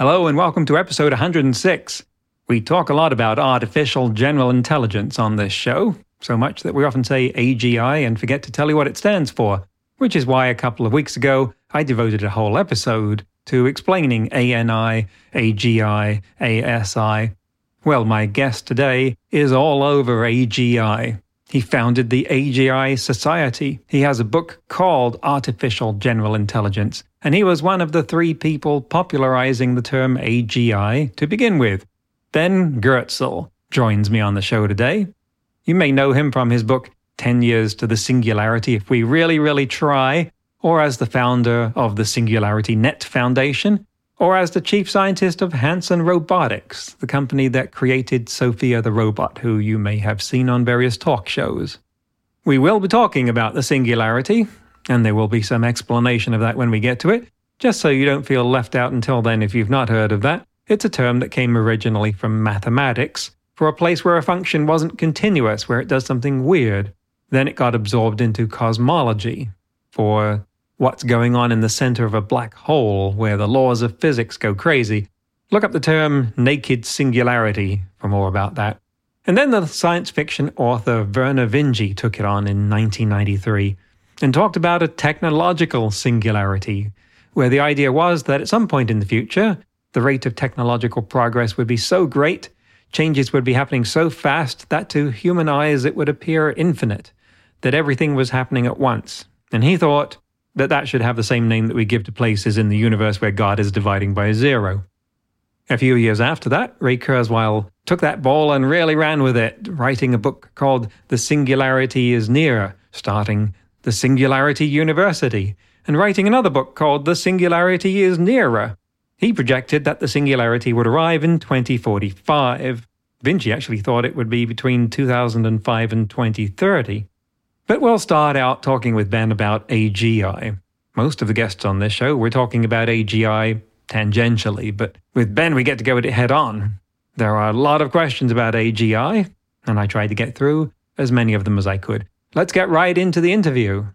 Hello, and welcome to episode 106. We talk a lot about artificial general intelligence on this show, so much that we often say AGI and forget to tell you what it stands for, which is why a couple of weeks ago I devoted a whole episode to explaining ANI, AGI, ASI. Well, my guest today is all over AGI. He founded the AGI Society. He has a book called Artificial General Intelligence, and he was one of the three people popularizing the term AGI to begin with. Ben Goertzel joins me on the show today. You may know him from his book 10 Years to the Singularity If We Really, Really Try, or as the founder of the Singularity Net Foundation, or as the chief scientist of Hanson Robotics, the company that created Sophia the robot, who you may have seen on various talk shows. We will be talking about the singularity, and there will be some explanation of that when we get to it, just so you don't feel left out until then if you've not heard of that. It's a term that came originally from mathematics for a place where a function wasn't continuous, where it does something weird. Then it got absorbed into cosmology for what's going on in the center of a black hole where the laws of physics go crazy. Look up the term naked singularity for more about that. And then the science fiction author Vernor Vinge took it on in 1993 and talked about a technological singularity, where the idea was that at some point in the future, the rate of technological progress would be so great, changes would be happening so fast that to human eyes it would appear infinite, that everything was happening at once. And he thought that that should have the same name that we give to places in the universe where God is dividing by zero. A few years after that, Ray Kurzweil took that ball and really ran with it, writing a book called The Singularity is Near, starting the Singularity University, and writing another book called The Singularity is Nearer. He projected that the singularity would arrive in 2045. Vinge actually thought it would be between 2005 and 2030. But we'll start out talking with Ben about AGI. Most of the guests on this show, we're talking about AGI tangentially, but with Ben, we get to go at it head on. There are a lot of questions about AGI, and I tried to get through as many of them as I could. Let's get right into the interview.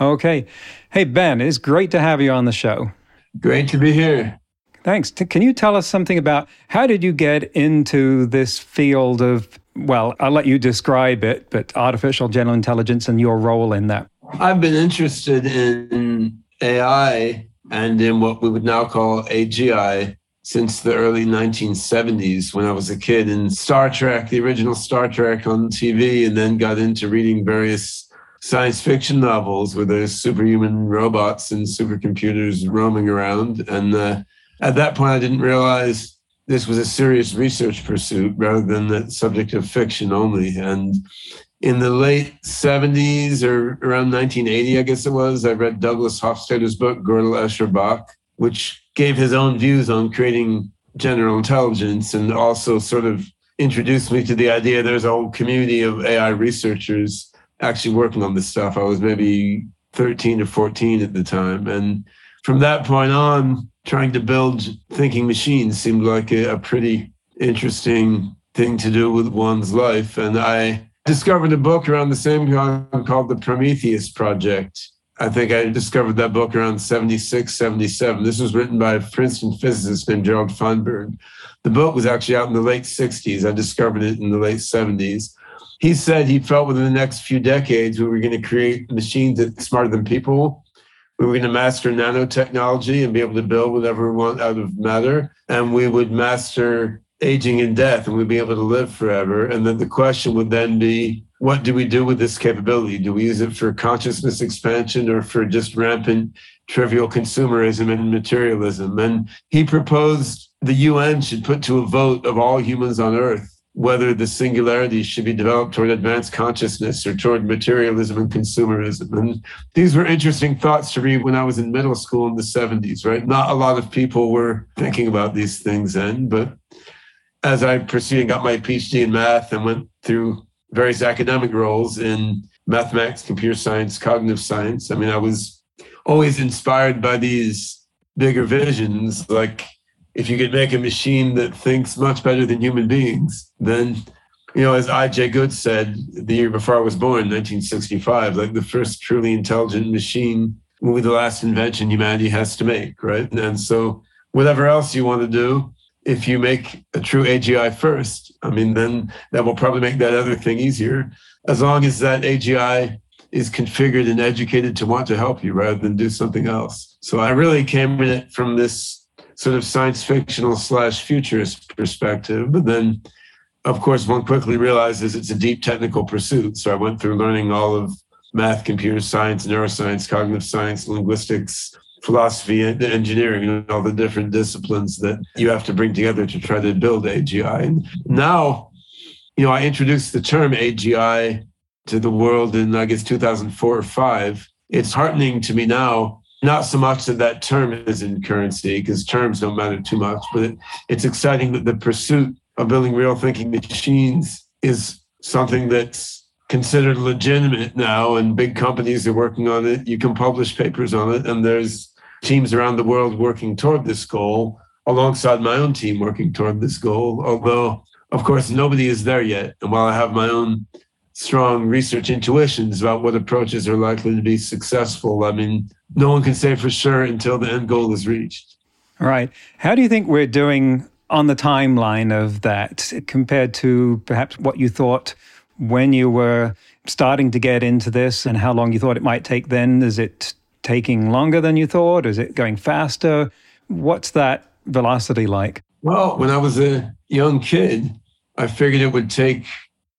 Okay. Hey, Ben, it's great to have you on the show. Great to be here. Thanks. Can you tell us something about how did you get into this field of, well, I'll let you describe it, but artificial general intelligence and your role in that? I've been interested in AI and in what we would now call AGI since the early 1970s when I was a kid in Star Trek, the original Star Trek on TV, and then got into reading various science fiction novels where there's superhuman robots and supercomputers roaming around. And uh, at that point, I didn't realize this was a serious research pursuit rather than the subject of fiction only. And in the late 70s or around 1980, I guess it was, I read Douglas Hofstadter's book, Gödel Escher Bach, which gave his own views on creating general intelligence and also sort of introduced me to the idea there's a whole community of AI researchers actually working on this stuff. I was maybe 13 or 14 at the time. And from that point on, trying to build thinking machines seemed like a, a pretty interesting thing to do with one's life. And I discovered a book around the same time called the Prometheus Project I think I discovered that book around 76, 77. This was written by a Princeton physicist named Gerald Feinberg. The book was actually out in the late 60s. I discovered it in the late 70s. He said he felt within the next few decades we were going to create machines that smarter than people. We were going to master nanotechnology and be able to build whatever we want out of matter. And we would master aging and death and we'd be able to live forever. And then the question would then be what do we do with this capability? Do we use it for consciousness expansion or for just rampant trivial consumerism and materialism? And he proposed the UN should put to a vote of all humans on earth whether the singularity should be developed toward advanced consciousness or toward materialism and consumerism. And these were interesting thoughts to read when I was in middle school in the 70s, right? Not a lot of people were thinking about these things then, but as I proceeded, got my PhD in math and went through various academic roles in mathematics, computer science, cognitive science. I mean, I was always inspired by these bigger visions, like if you could make a machine that thinks much better than human beings, then, you know, as I.J. Good said the year before I was born, 1965, like the first truly intelligent machine will be the last invention humanity has to make, right? And so, whatever else you want to do, if you make a true AGI first, I mean, then that will probably make that other thing easier, as long as that AGI is configured and educated to want to help you rather than do something else. So I really came in it from this sort of science fictional slash futurist perspective. But then, of course, one quickly realizes it's a deep technical pursuit. So I went through learning all of math, computer science, neuroscience, cognitive science, linguistics, philosophy, and engineering, and all the different disciplines that you have to bring together to try to build AGI. And now, you know, I introduced the term AGI to the world in, I guess, 2004 or five. It's heartening to me now not so much that that term is in currency because terms don't matter too much, but it, it's exciting that the pursuit of building real thinking machines is something that's considered legitimate now, and big companies are working on it. You can publish papers on it, and there's teams around the world working toward this goal, alongside my own team working toward this goal. Although, of course, nobody is there yet. And while I have my own strong research intuitions about what approaches are likely to be successful, I mean, no one can say for sure until the end goal is reached. Right. How do you think we're doing on the timeline of that compared to perhaps what you thought when you were starting to get into this and how long you thought it might take then? Is it taking longer than you thought? Is it going faster? What's that velocity like? Well, when I was a young kid, I figured it would take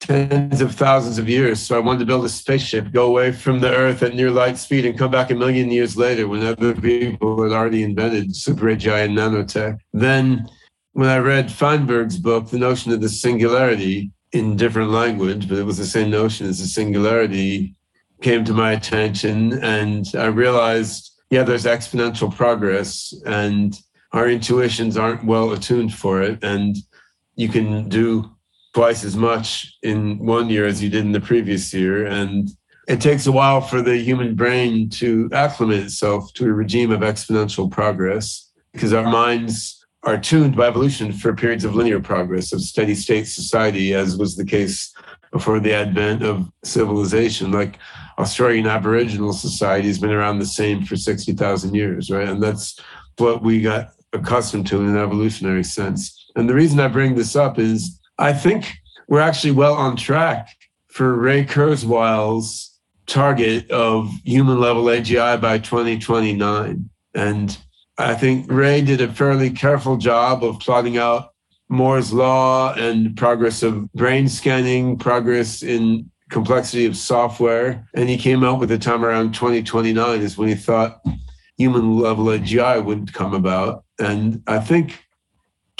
tens of thousands of years. So I wanted to build a spaceship, go away from the Earth at near light speed, and come back a million years later when other people had already invented super AGI and nanotech. Then, when I read Feinberg's book, The Notion of the Singularity, in different language, but it was the same notion as the singularity, came to my attention. And I realized, yeah, there's exponential progress, and our intuitions aren't well attuned for it. And you can do twice as much in one year as you did in the previous year. And it takes a while for the human brain to acclimate itself to a regime of exponential progress because our minds are tuned by evolution for periods of linear progress, of steady state society, as was the case before the advent of civilization. Like Australian Aboriginal society has been around the same for 60,000 years, right? And that's what we got accustomed to in an evolutionary sense. And the reason I bring this up is I think we're actually well on track for Ray Kurzweil's target of human level AGI by 2029. And I think Ray did a fairly careful job of plotting out Moore's law and progress of brain scanning, progress in complexity of software. And he came out with a time around 2029 is when he thought human level AGI would come about. And I think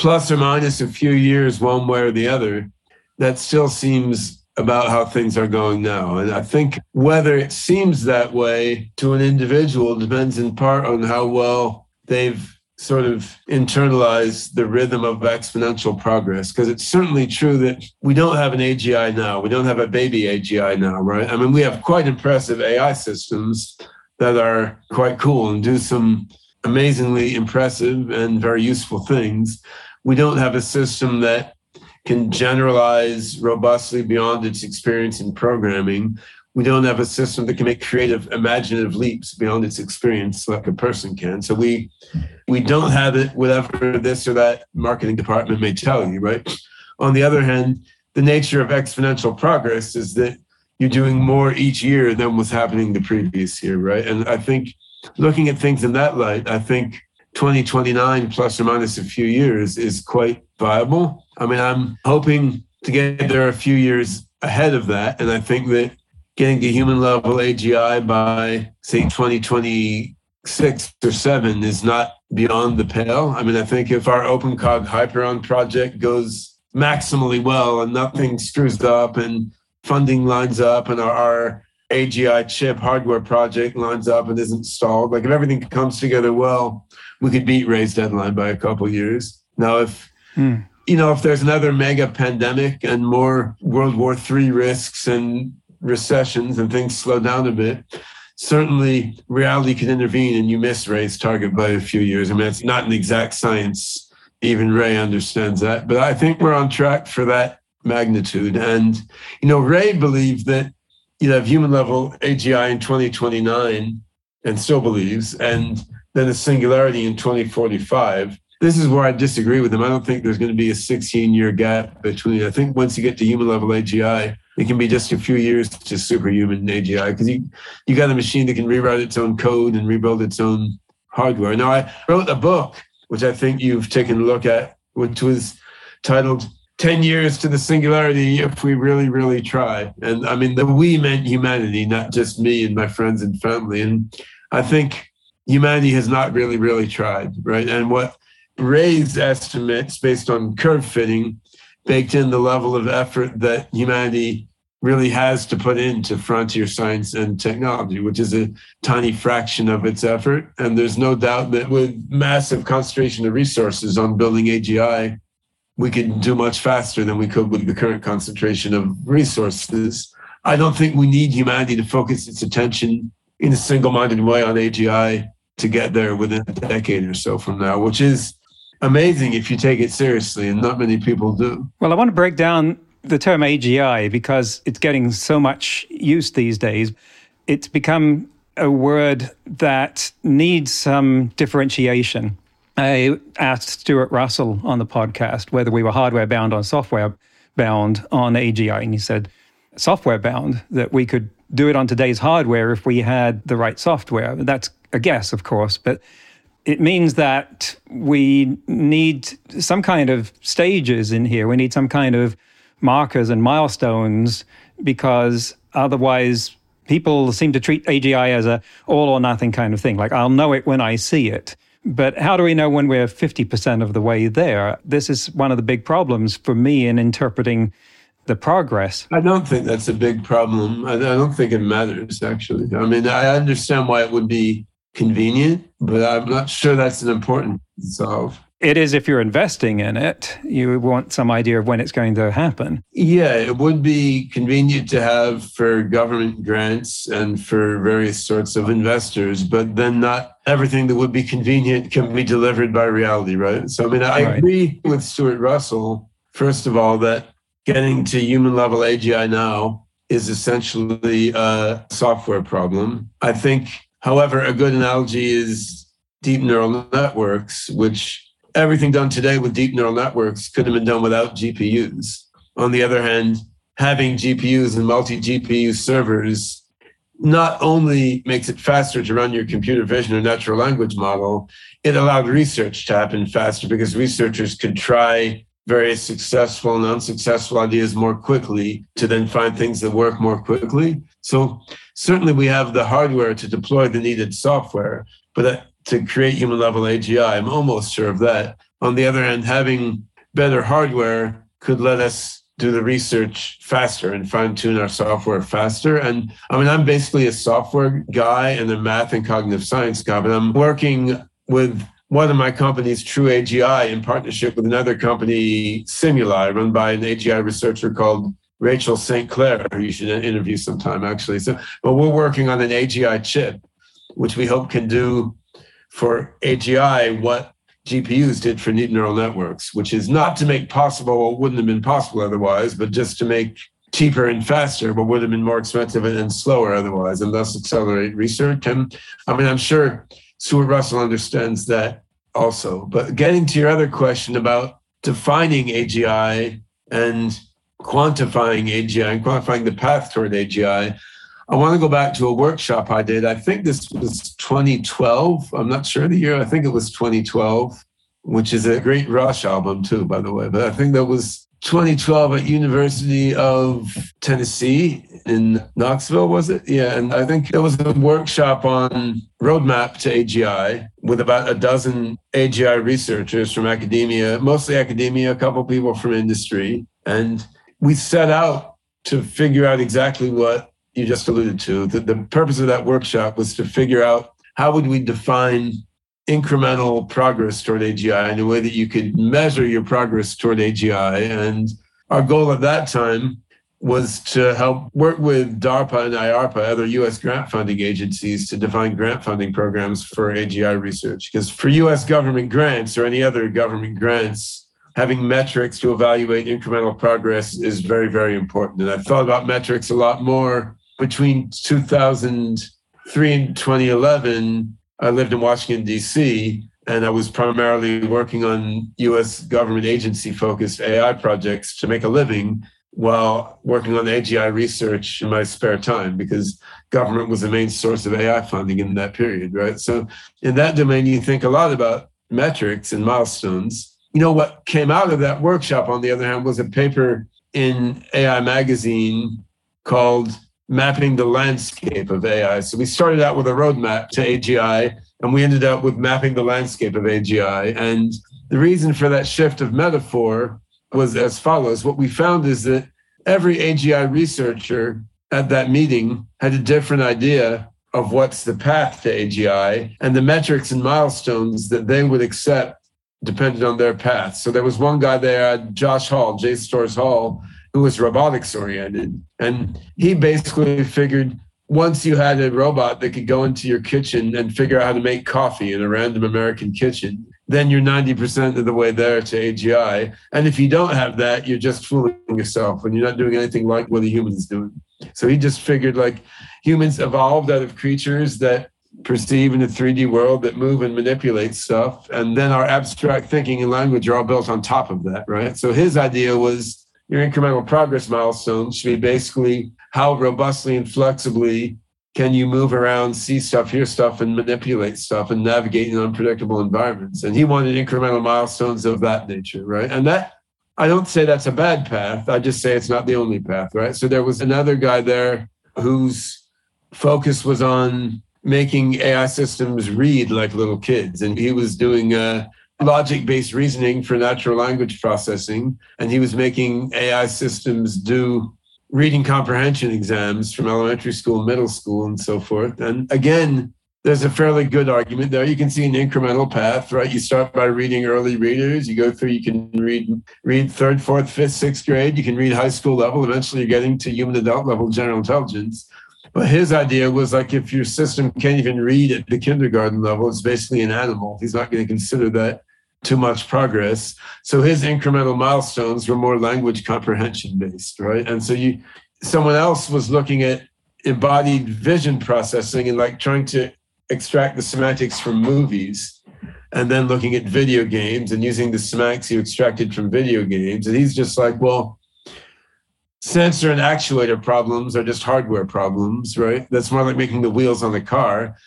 plus or minus a few years, one way or the other, that still seems about how things are going now. And I think whether it seems that way to an individual depends in part on how well they've sort of internalized the rhythm of exponential progress. Because it's certainly true that we don't have an AGI now. We don't have a baby AGI now, right? I mean, we have quite impressive AI systems that are quite cool and do some amazingly impressive and very useful things. We don't have a system that can generalize robustly beyond its experience in programming. We don't have a system that can make creative, imaginative leaps beyond its experience like a person can. So we we don't have it, whatever this or that marketing department may tell you, right? On the other hand, the nature of exponential progress is that you're doing more each year than was happening the previous year, right? And I think looking at things in that light, I think 2029 plus or minus a few years is quite viable. I mean, I'm hoping to get there a few years ahead of that. And I think that getting to human level AGI by, say, 2026 or 7 is not beyond the pale. I mean, I think if our OpenCog Hyperon project goes maximally well and nothing screws up and funding lines up and our, our AGI chip hardware project lines up and isn't stalled. Like if everything comes together well, we could beat Ray's deadline by a couple years. Now, if hmm. you know, if there's another mega pandemic and more World War III risks and recessions and things slow down a bit, certainly reality can intervene and you miss Ray's target by a few years. I mean, it's not an exact science. Even Ray understands that. But I think we're on track for that magnitude. And, you know, Ray believed that you'd have human level AGI in 2029 and still believes, and then a singularity in 2045. This is where I disagree with them. I don't think there's going to be a 16 year gap between. I think once you get to human level AGI, it can be just a few years to superhuman AGI because you you got a machine that can rewrite its own code and rebuild its own hardware. Now I wrote a book which I think you've taken a look at, which was titled 10 years to the singularity if we really, really try. And I mean, the we meant humanity, not just me and my friends and family. And I think humanity has not really, really tried, right? And what Ray's estimates based on curve fitting baked in the level of effort that humanity really has to put into frontier science and technology, which is a tiny fraction of its effort. And there's no doubt that with massive concentration of resources on building AGI, we could do much faster than we could with the current concentration of resources. I don't think we need humanity to focus its attention in a single minded way on AGI to get there within a decade or so from now, which is amazing if you take it seriously, and not many people do. Well, I want to break down the term AGI because it's getting so much use these days. It's become a word that needs some differentiation. I asked Stuart Russell on the podcast whether we were hardware bound or software bound on AGI, and he said software bound, that we could do it on today's hardware if we had the right software. That's a guess, of course, but it means that we need some kind of stages in here. We need some kind of markers and milestones because otherwise people seem to treat AGI as a all or nothing kind of thing. Like I'll know it when I see it. But how do we know when we're 50% of the way there? This is one of the big problems for me in interpreting the progress. I don't think that's a big problem. I don't think it matters, actually. I mean, I understand why it would be convenient, but I'm not sure that's an important solve. It is if you're investing in it. You want some idea of when it's going to happen. Yeah, it would be convenient to have for government grants and for various sorts of investors, but then not everything that would be convenient can be delivered by reality, right? So, I mean, I right. agree with Stuart Russell, first of all, that getting to human level AGI now is essentially a software problem. I think, however, a good analogy is deep neural networks, which everything done today with deep neural networks could have been done without GPUs. On the other hand, having GPUs and multi GPU servers not only makes it faster to run your computer vision or natural language model, it allowed research to happen faster because researchers could try very successful and unsuccessful ideas more quickly to then find things that work more quickly. So certainly we have the hardware to deploy the needed software, but to create human level AGI. I'm almost sure of that. On the other hand, having better hardware could let us do the research faster and fine tune our software faster. And I mean, I'm basically a software guy and a math and cognitive science guy, but I'm working with one of my companies, True AGI, in partnership with another company, Simuli, run by an AGI researcher called Rachel St. Clair, who you should interview sometime, actually. So, but we're working on an AGI chip, which we hope can do for AGI what GPUs did for deep neural networks, which is not to make possible what wouldn't have been possible otherwise, but just to make cheaper and faster, but would have been more expensive and slower otherwise, and thus accelerate research. And I mean, I'm sure Stuart Russell understands that also. But getting to your other question about defining AGI and quantifying AGI and quantifying the path toward AGI, I want to go back to a workshop I did. I think this was 2012. I'm not sure the year. I think it was 2012, which is a great Rush album too, by the way. But I think that was 2012 at University of Tennessee in Knoxville, was it? Yeah, and I think there was a workshop on roadmap to AGI, with about a dozen AGI researchers from academia, mostly academia, a couple people from industry. And we set out to figure out exactly what you just alluded to. The, the purpose of that workshop was to figure out how would we define incremental progress toward AGI in a way that you could measure your progress toward AGI. And our goal at that time was to help work with DARPA and IARPA, other US grant funding agencies, to define grant funding programs for AGI research. Because for US government grants or any other government grants, having metrics to evaluate incremental progress is very, very important. And I thought about metrics a lot more between 2003 and 2011. I lived in Washington, D.C., and I was primarily working on US government agency focused AI projects to make a living while working on AGI research in my spare time because government was the main source of AI funding in that period, right? So in that domain, you think a lot about metrics and milestones. You know, what came out of that workshop, on the other hand, was a paper in AI magazine called Mapping the Landscape of AI. So we started out with a roadmap to AGI, and we ended up with mapping the landscape of AGI. And the reason for that shift of metaphor was as follows. What we found is that every AGI researcher at that meeting had a different idea of what's the path to AGI and the metrics and milestones that they would accept depended on their path. So there was one guy there, Josh Hall, J. Storrs Hall, who was robotics oriented. And he basically figured once you had a robot that could go into your kitchen and figure out how to make coffee in a random American kitchen, then you're 90% of the way there to AGI. And if you don't have that, you're just fooling yourself and you're not doing anything like what a human is doing. So he just figured like humans evolved out of creatures that perceive in a 3D world that move and manipulate stuff. And then our abstract thinking and language are all built on top of that, right? So his idea was your incremental progress milestones should be basically how robustly and flexibly can you move around, see stuff, hear stuff, and manipulate stuff and navigate in unpredictable environments? And he wanted incremental milestones of that nature, right? And that, I don't say that's a bad path. I just say it's not the only path, right? So there was another guy there whose focus was on making AI systems read like little kids. And he was doing uh, logic based reasoning for natural language processing. And he was making AI systems do reading comprehension exams from elementary school, middle school, and so forth. And again, there's a fairly good argument there. You can see an incremental path, right? You start by reading early readers. You go through, you can read read third, fourth, fifth, sixth grade. You can read high school level. Eventually, you're getting to human adult level general intelligence. But his idea was like if your system can't even read at the kindergarten level, it's basically an animal. He's not going to consider that too much progress. So his incremental milestones were more language comprehension based, right? And so you someone else was looking at embodied vision processing and like trying to extract the semantics from movies and then looking at video games and using the semantics you extracted from video games. And he's just like, well, sensor and actuator problems are just hardware problems, right? That's more like making the wheels on a car.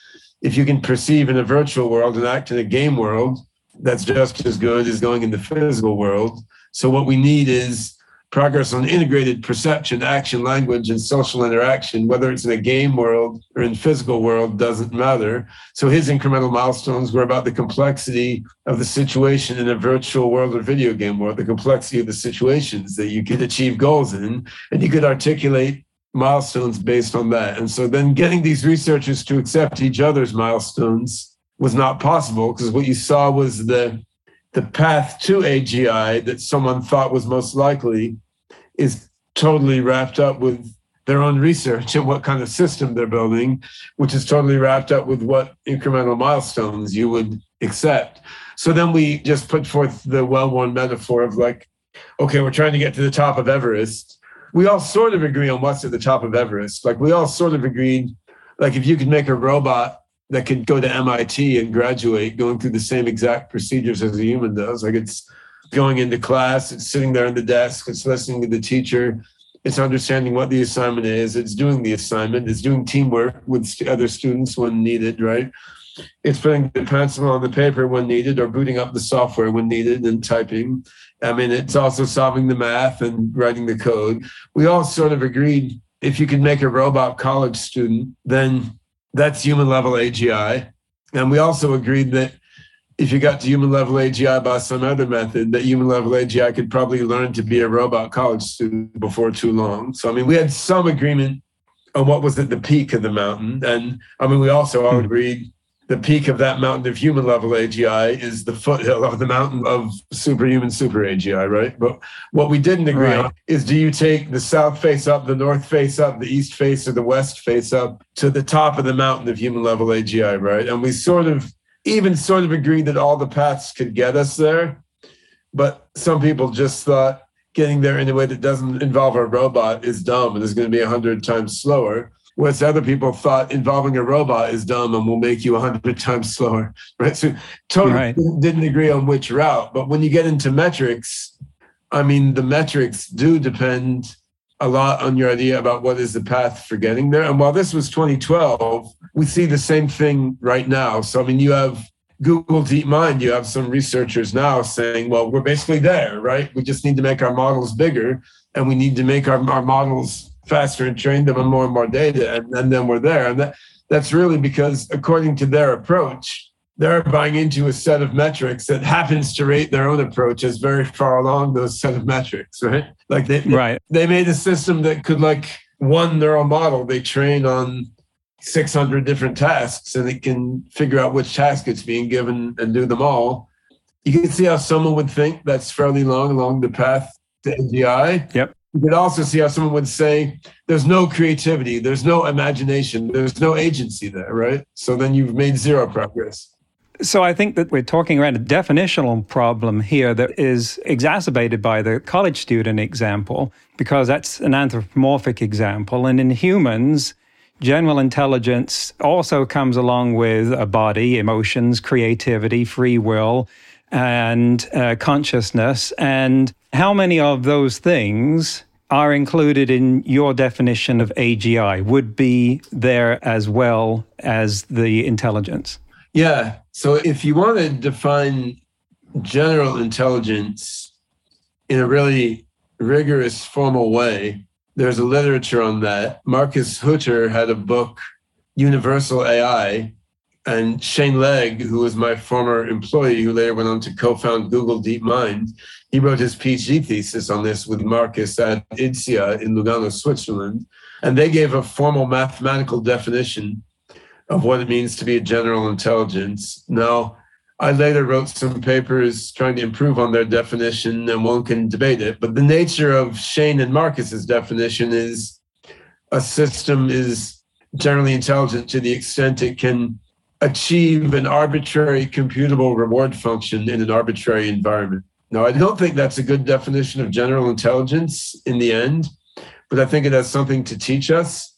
If you can perceive in a virtual world and act in a game world, that's just as good as going in the physical world. So what we need is progress on integrated perception, action, language, and social interaction, whether it's in a game world or in physical world, doesn't matter. So his incremental milestones were about the complexity of the situation in a virtual world or video game world, the complexity of the situations that you could achieve goals in, and you could articulate milestones based on that. And so then getting these researchers to accept each other's milestones was not possible because what you saw was the the path to AGI that someone thought was most likely is totally wrapped up with their own research and what kind of system they're building, which is totally wrapped up with what incremental milestones you would accept. So then we just put forth the well worn metaphor of like, okay, we're trying to get to the top of Everest. We all sort of agree on what's at the top of Everest. Like, we all sort of agreed, like, if you could make a robot that could go to MIT and graduate going through the same exact procedures as a human does. Like it's going into class, it's sitting there in the desk, it's listening to the teacher, it's understanding what the assignment is, it's doing the assignment, it's doing teamwork with other students when needed, right? It's putting the pencil on the paper when needed or booting up the software when needed and typing. I mean, it's also solving the math and writing the code. We all sort of agreed if you could make a robot college student, then that's human level AGI. And we also agreed that if you got to human level AGI by some other method, that human level AGI could probably learn to be a robot college student before too long. So, I mean, we had some agreement on what was at the peak of the mountain. And I mean, we also all hmm. agreed the peak of that mountain of human level AGI is the foothill of the mountain of superhuman super AGI, right? But what we didn't agree right. on is do you take the south face up, the north face up, the east face, or the west face up to the top of the mountain of human level AGI, right? And we sort of even sort of agreed that all the paths could get us there. But some people just thought getting there in a way that doesn't involve a robot is dumb and is going to be a hundred times slower. Whereas other people thought involving a robot is dumb and will make you a hundred times slower, right? So totally right. didn't agree on which route. But when you get into metrics, I mean, the metrics do depend a lot on your idea about what is the path for getting there. And while this was 2012, we see the same thing right now. So, I mean, you have Google DeepMind, you have some researchers now saying, well, we're basically there, right? We just need to make our models bigger and we need to make our, our models faster and train them on more and more data, and, and then we're there. And that, that's really because, according to their approach, they're buying into a set of metrics that happens to rate their own approach as very far along those set of metrics, right? Like they, right. they made a system that could like one neural model they train on 600 different tasks and it can figure out which task it's being given and do them all. You can see how someone would think that's fairly long along the path to AGI. Yep. You could also see how someone would say, there's no creativity, there's no imagination, there's no agency there, right? So then you've made zero progress. So I think that we're talking around a definitional problem here that is exacerbated by the college student example, because that's an anthropomorphic example. And in humans, general intelligence also comes along with a body, emotions, creativity, free will, and uh, consciousness. And how many of those things are included in your definition of AGI would be there as well as the intelligence? Yeah. So if you want to define general intelligence in a really rigorous, formal way, there's a literature on that. Marcus Hutter had a book, Universal AI, and Shane Legg, who was my former employee, who later went on to co-found Google DeepMind, he wrote his PhD thesis on this with Marcus at IDSIA in Lugano, Switzerland. And they gave a formal mathematical definition of what it means to be a general intelligence. Now, I later wrote some papers trying to improve on their definition, and one can debate it. But the nature of Shane and Marcus's definition is a system is generally intelligent to the extent it can achieve an arbitrary computable reward function in an arbitrary environment. Now, I don't think that's a good definition of general intelligence in the end, but I think it has something to teach us.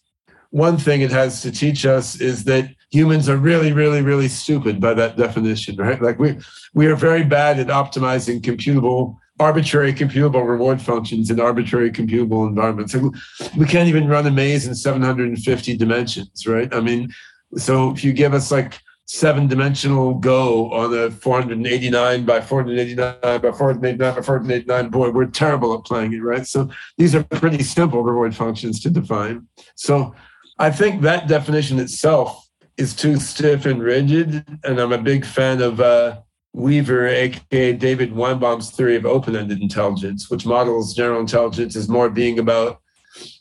One thing it has to teach us is that humans are really, really, really stupid by that definition, right? Like we we are very bad at optimizing computable, arbitrary computable reward functions in arbitrary computable environments. Like we can't even run a maze in 750 dimensions, right? I mean, so if you give us like seven dimensional Go on a 489 by 489 by 489 by 489 board. We're terrible at playing it, right? So these are pretty simple reward functions to define. So I think that definition itself is too stiff and rigid. And I'm a big fan of uh, Weaver, aka David Weinbaum's theory of open ended intelligence, which models general intelligence as more being about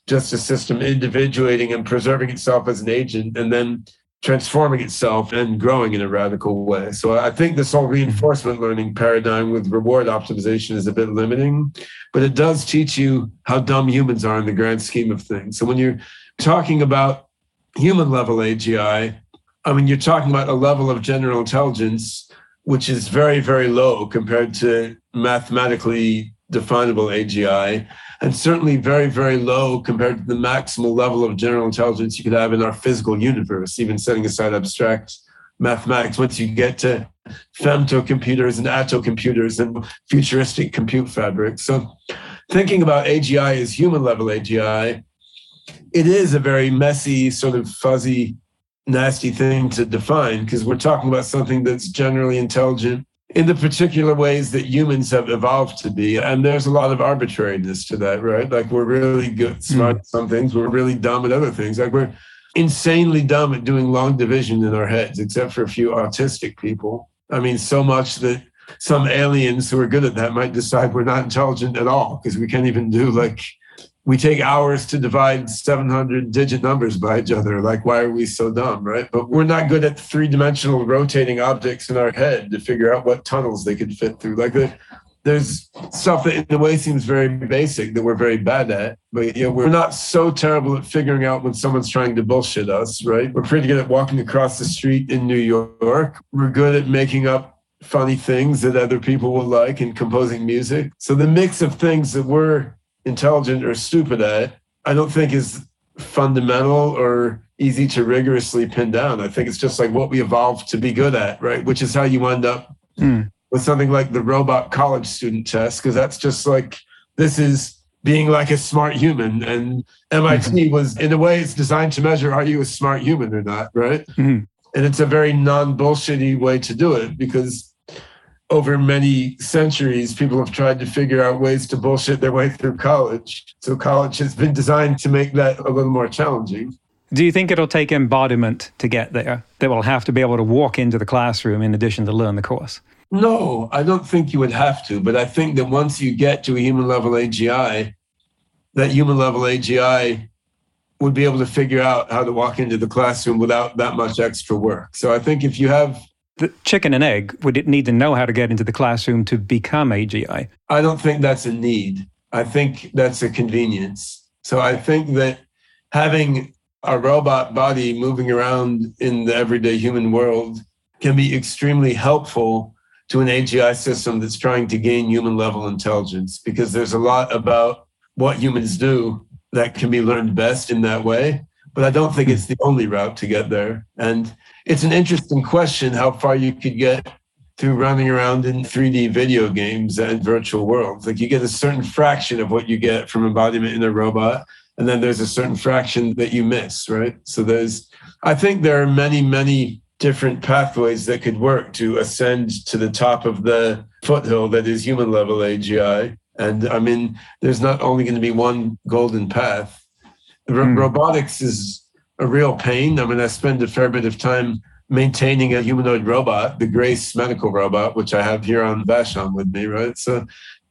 just a system individuating and preserving itself as an agent and then transforming itself and growing in a radical way. So I think this whole reinforcement learning paradigm with reward optimization is a bit limiting, but it does teach you how dumb humans are in the grand scheme of things. So when you're talking about human level AGI, I mean, you're talking about a level of general intelligence which is very, very low compared to mathematically definable AGI and certainly very, very low compared to the maximal level of general intelligence you could have in our physical universe, even setting aside abstract mathematics. Once you get to femtocomputers and attocomputers and futuristic compute fabrics. So thinking about AGI as human level AGI, it is a very messy, sort of fuzzy, nasty thing to define because we're talking about something that's generally intelligent in the particular ways that humans have evolved to be. And there's a lot of arbitrariness to that, right? Like we're really good, smart mm. at some things, we're really dumb at other things. Like we're insanely dumb at doing long division in our heads, except for a few autistic people. I mean, so much that some aliens who are good at that might decide we're not intelligent at all because we can't even do like we take hours to divide 700 digit numbers by each other. Like, why are we so dumb, right? But we're not good at three dimensional rotating objects in our head to figure out what tunnels they could fit through. Like, there's stuff that in a way seems very basic that we're very bad at. But you know, we're not so terrible at figuring out when someone's trying to bullshit us, right? We're pretty good at walking across the street in New York. We're good at making up funny things that other people will like and composing music. So the mix of things that we're intelligent or stupid at, I don't think is fundamental or easy to rigorously pin down. I think it's just like what we evolved to be good at, right? Which is how you end up mm. with something like the robot college student test, because that's just like this is being like a smart human. And MIT mm-hmm. was, in a way, it's designed to measure are you a smart human or not, right? Mm-hmm. And it's a very non bullshitty way to do it because over many centuries, people have tried to figure out ways to bullshit their way through college. So college has been designed to make that a little more challenging. Do you think it'll take embodiment to get there? That will have to be able to walk into the classroom in addition to learn the course? No, I don't think you would have to. But I think that once you get to a human level AGI, that human level AGI would be able to figure out how to walk into the classroom without that much extra work. So I think if you have the chicken and egg, would it need to know how to get into the classroom to become AGI? I don't think that's a need. I think that's a convenience. So I think that having a robot body moving around in the everyday human world can be extremely helpful to an AGI system that's trying to gain human level intelligence because there's a lot about what humans do that can be learned best in that way. But I don't think it's the only route to get there. And it's an interesting question how far you could get through running around in 3D video games and virtual worlds. Like you get a certain fraction of what you get from embodiment in a robot, and then there's a certain fraction that you miss, right? So there's, I think there are many, many different pathways that could work to ascend to the top of the foothill that is human level AGI. And I mean, there's not only going to be one golden path. Mm. Robotics is a real pain. I mean, I spend a fair bit of time maintaining a humanoid robot, the Grace medical robot, which I have here on Vashon with me, right? So,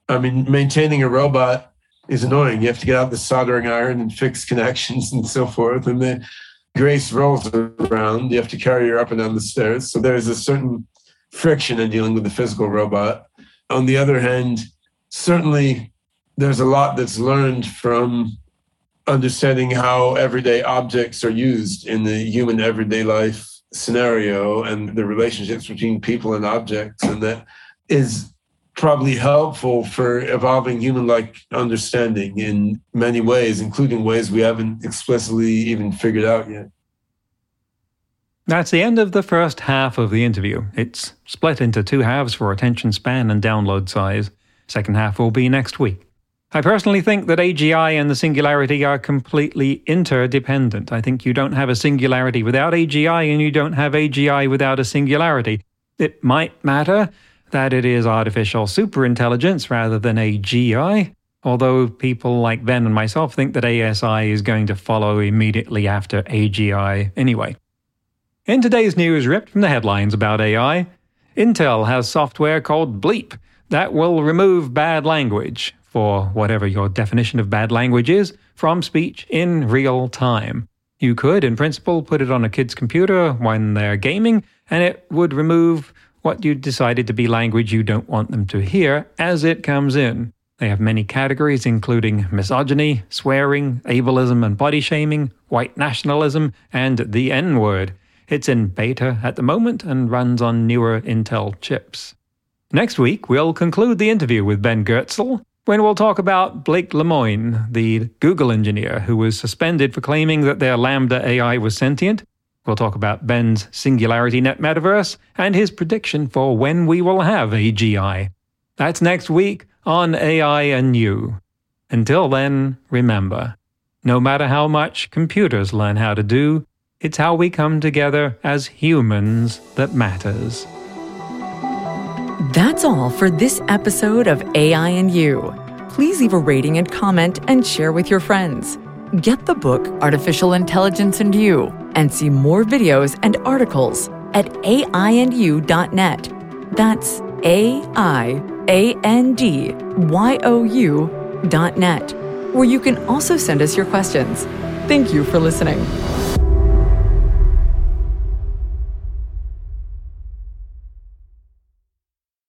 I mean, maintaining a robot is annoying. You have to get out the soldering iron and fix connections and so forth. And the Grace rolls around. You have to carry her up and down the stairs. So there's a certain friction in dealing with the physical robot. On the other hand, certainly there's a lot that's learned from understanding how everyday objects are used in the human everyday life scenario and the relationships between people and objects. And that is probably helpful for evolving human like understanding in many ways, including ways we haven't explicitly even figured out yet. That's the end of the first half of the interview. It's split into two halves for attention span and download size. Second half will be next week. I personally think that AGI and the singularity are completely interdependent. I think you don't have a singularity without AGI, and you don't have AGI without a singularity. It might matter that it is artificial superintelligence rather than AGI, although people like Ben and myself think that ASI is going to follow immediately after AGI anyway. In today's news ripped from the headlines about AI, Intel has software called Bleep that will remove bad language or whatever your definition of bad language is, from speech in real time. You could, in principle, put it on a kid's computer when they're gaming, and it would remove what you decided to be language you don't want them to hear as it comes in. They have many categories, including misogyny, swearing, ableism and body shaming, white nationalism, and the N word. It's in beta at the moment and runs on newer Intel chips. Next week, we'll conclude the interview with Ben Goertzel, when we'll talk about Blake Lemoine, the Google engineer who was suspended for claiming that their LaMDA AI was sentient. We'll talk about Ben's Singularity Net metaverse and his prediction for when we will have AGI. That's next week on AI and You. Until then, remember no matter how much computers learn how to do, it's how we come together as humans that matters. That's all for this episode of AI and You. Please leave a rating and comment and share with your friends. Get the book Artificial Intelligence and You and see more videos and articles at aiandyou.net. That's A I A N D Y O U dot net, where you can also send us your questions. Thank you for listening.